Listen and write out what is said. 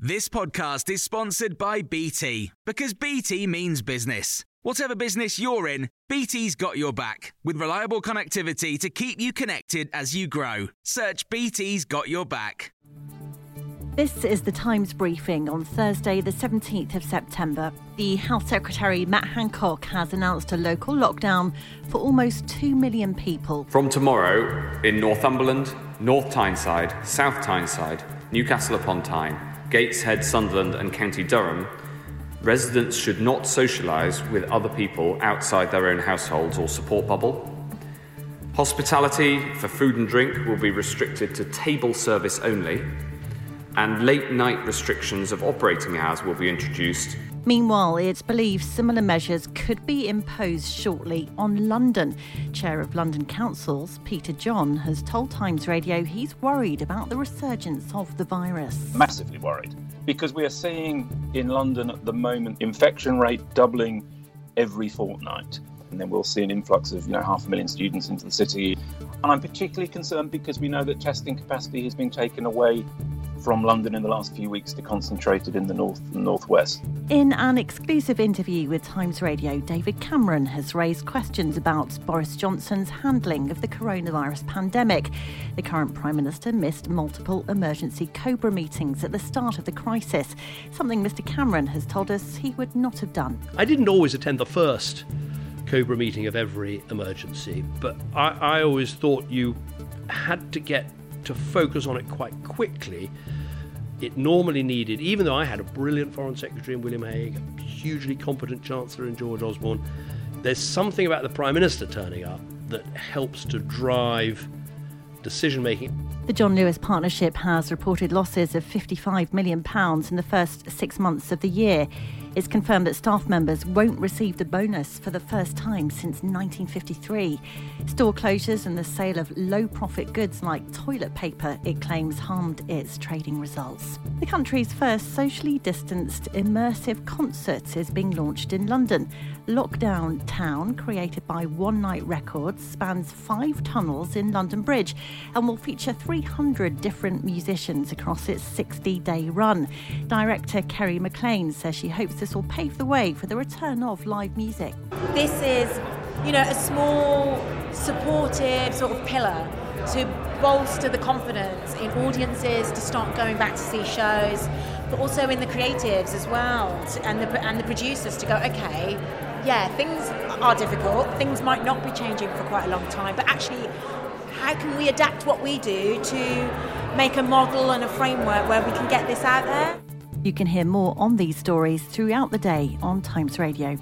This podcast is sponsored by BT because BT means business. Whatever business you're in, BT's got your back with reliable connectivity to keep you connected as you grow. Search BT's got your back. This is the Times briefing on Thursday, the 17th of September. The Health Secretary Matt Hancock has announced a local lockdown for almost 2 million people. From tomorrow, in Northumberland, North Tyneside, South Tyneside, Newcastle upon Tyne, Gateshead, Sunderland, and County Durham, residents should not socialise with other people outside their own households or support bubble. Hospitality for food and drink will be restricted to table service only, and late night restrictions of operating hours will be introduced Meanwhile, it's believed similar measures could be imposed shortly on London. Chair of London Councils, Peter John, has told Times Radio he's worried about the resurgence of the virus. Massively worried because we are seeing in London at the moment infection rate doubling every fortnight. And then we'll see an influx of you know half a million students into the city. And I'm particularly concerned because we know that testing capacity has been taken away from London in the last few weeks to concentrated in the north and northwest. In an exclusive interview with Times Radio, David Cameron has raised questions about Boris Johnson's handling of the coronavirus pandemic. The current Prime Minister missed multiple emergency Cobra meetings at the start of the crisis, something Mr Cameron has told us he would not have done. I didn't always attend the first Cobra meeting of every emergency, but I, I always thought you had to get to focus on it quite quickly. It normally needed, even though I had a brilliant Foreign Secretary in William Hague, a hugely competent Chancellor in George Osborne, there's something about the Prime Minister turning up that helps to drive decision making. The John Lewis Partnership has reported losses of £55 million in the first six months of the year. It's confirmed that staff members won't receive the bonus for the first time since 1953. Store closures and the sale of low profit goods like toilet paper, it claims, harmed its trading results. The country's first socially distanced immersive concert is being launched in London. Lockdown Town, created by One Night Records, spans five tunnels in London Bridge and will feature 300 different musicians across its 60 day run. Director Kerry McLean says she hopes this will pave the way for the return of live music. This is, you know, a small, supportive sort of pillar to bolster the confidence in audiences to start going back to see shows, but also in the creatives as well, and the and the producers to go, okay, yeah, things are difficult. Things might not be changing for quite a long time, but actually, how can we adapt what we do to make a model and a framework where we can get this out there? You can hear more on these stories throughout the day on Times Radio.